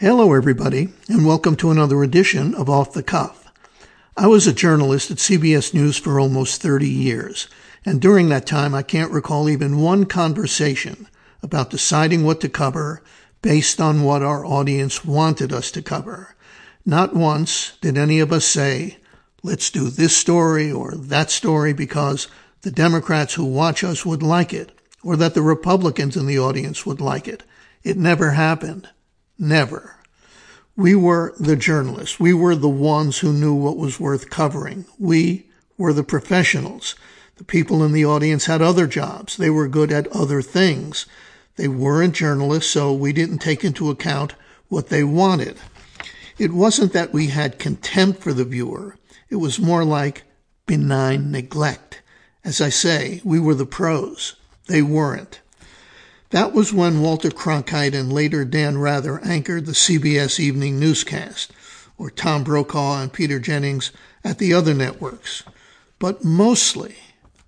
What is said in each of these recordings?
Hello, everybody, and welcome to another edition of Off the Cuff. I was a journalist at CBS News for almost 30 years, and during that time I can't recall even one conversation about deciding what to cover based on what our audience wanted us to cover. Not once did any of us say, let's do this story or that story because the Democrats who watch us would like it, or that the Republicans in the audience would like it. It never happened. Never. We were the journalists. We were the ones who knew what was worth covering. We were the professionals. The people in the audience had other jobs. They were good at other things. They weren't journalists, so we didn't take into account what they wanted. It wasn't that we had contempt for the viewer. It was more like benign neglect. As I say, we were the pros. They weren't. That was when Walter Cronkite and later Dan Rather anchored the CBS Evening Newscast, or Tom Brokaw and Peter Jennings at the other networks. But mostly,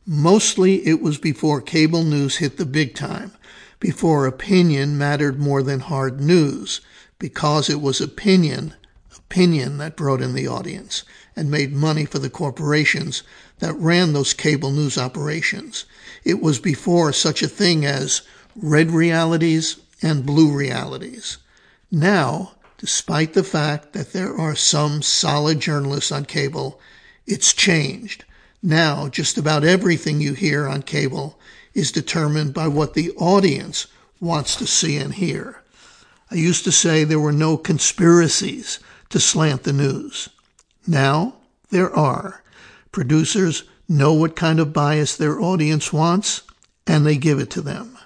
mostly it was before cable news hit the big time, before opinion mattered more than hard news, because it was opinion, opinion that brought in the audience and made money for the corporations that ran those cable news operations. It was before such a thing as red realities and blue realities. Now, despite the fact that there are some solid journalists on cable, it's changed. Now, just about everything you hear on cable is determined by what the audience wants to see and hear. I used to say there were no conspiracies to slant the news. Now, there are. Producers know what kind of bias their audience wants, and they give it to them.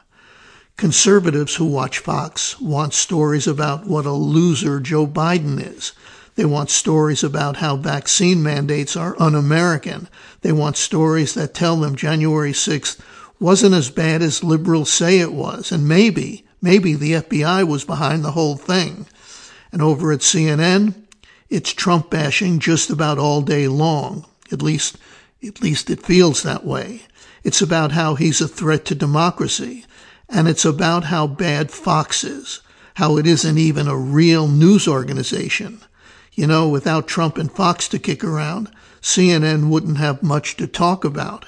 Conservatives who watch Fox want stories about what a loser Joe Biden is. They want stories about how vaccine mandates are un American. They want stories that tell them January 6th wasn't as bad as liberals say it was. And maybe, maybe the FBI was behind the whole thing. And over at CNN, it's Trump bashing just about all day long. At least, at least it feels that way. It's about how he's a threat to democracy and it's about how bad Fox is, how it isn't even a real news organization. You know, without Trump and Fox to kick around, CNN wouldn't have much to talk about.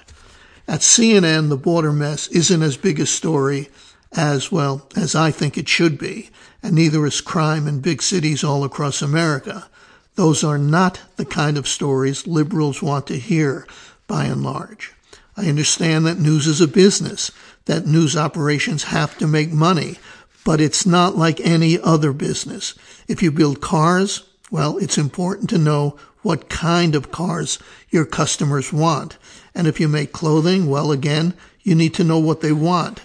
At CNN, the border mess isn't as big a story as, well, as I think it should be, and neither is crime in big cities all across America. Those are not the kind of stories liberals want to hear, by and large. I understand that news is a business, that news operations have to make money, but it's not like any other business. If you build cars, well, it's important to know what kind of cars your customers want. And if you make clothing, well, again, you need to know what they want.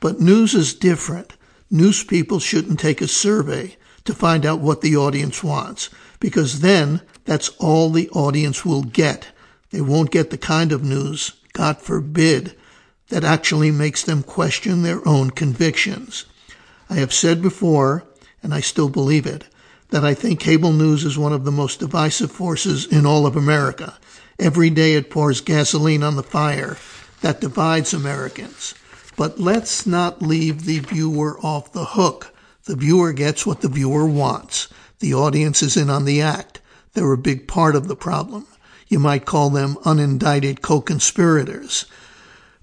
But news is different. News people shouldn't take a survey to find out what the audience wants, because then that's all the audience will get. They won't get the kind of news, God forbid, that actually makes them question their own convictions. I have said before, and I still believe it, that I think cable news is one of the most divisive forces in all of America. Every day it pours gasoline on the fire that divides Americans. But let's not leave the viewer off the hook. The viewer gets what the viewer wants. The audience is in on the act. They're a big part of the problem. You might call them unindicted co-conspirators.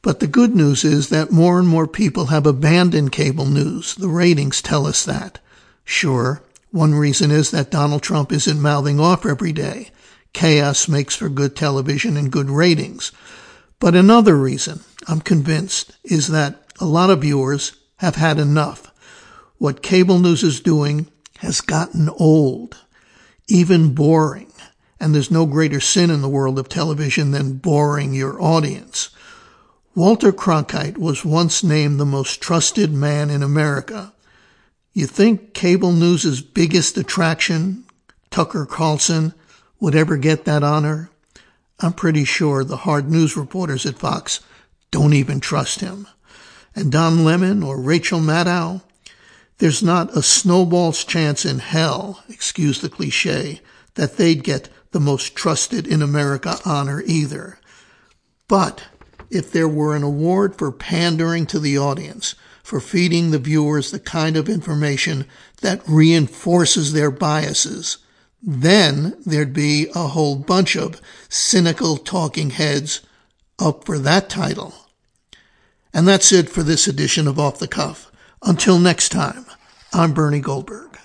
But the good news is that more and more people have abandoned cable news. The ratings tell us that. Sure, one reason is that Donald Trump isn't mouthing off every day. Chaos makes for good television and good ratings. But another reason, I'm convinced, is that a lot of viewers have had enough. What cable news is doing has gotten old, even boring. And there's no greater sin in the world of television than boring your audience. Walter Cronkite was once named the most trusted man in America. You think cable news's biggest attraction, Tucker Carlson, would ever get that honor? I'm pretty sure the hard news reporters at Fox don't even trust him. And Don Lemon or Rachel Maddow, there's not a snowball's chance in hell, excuse the cliche, that they'd get the most trusted in America honor either. But if there were an award for pandering to the audience, for feeding the viewers the kind of information that reinforces their biases, then there'd be a whole bunch of cynical talking heads up for that title. And that's it for this edition of Off the Cuff. Until next time, I'm Bernie Goldberg.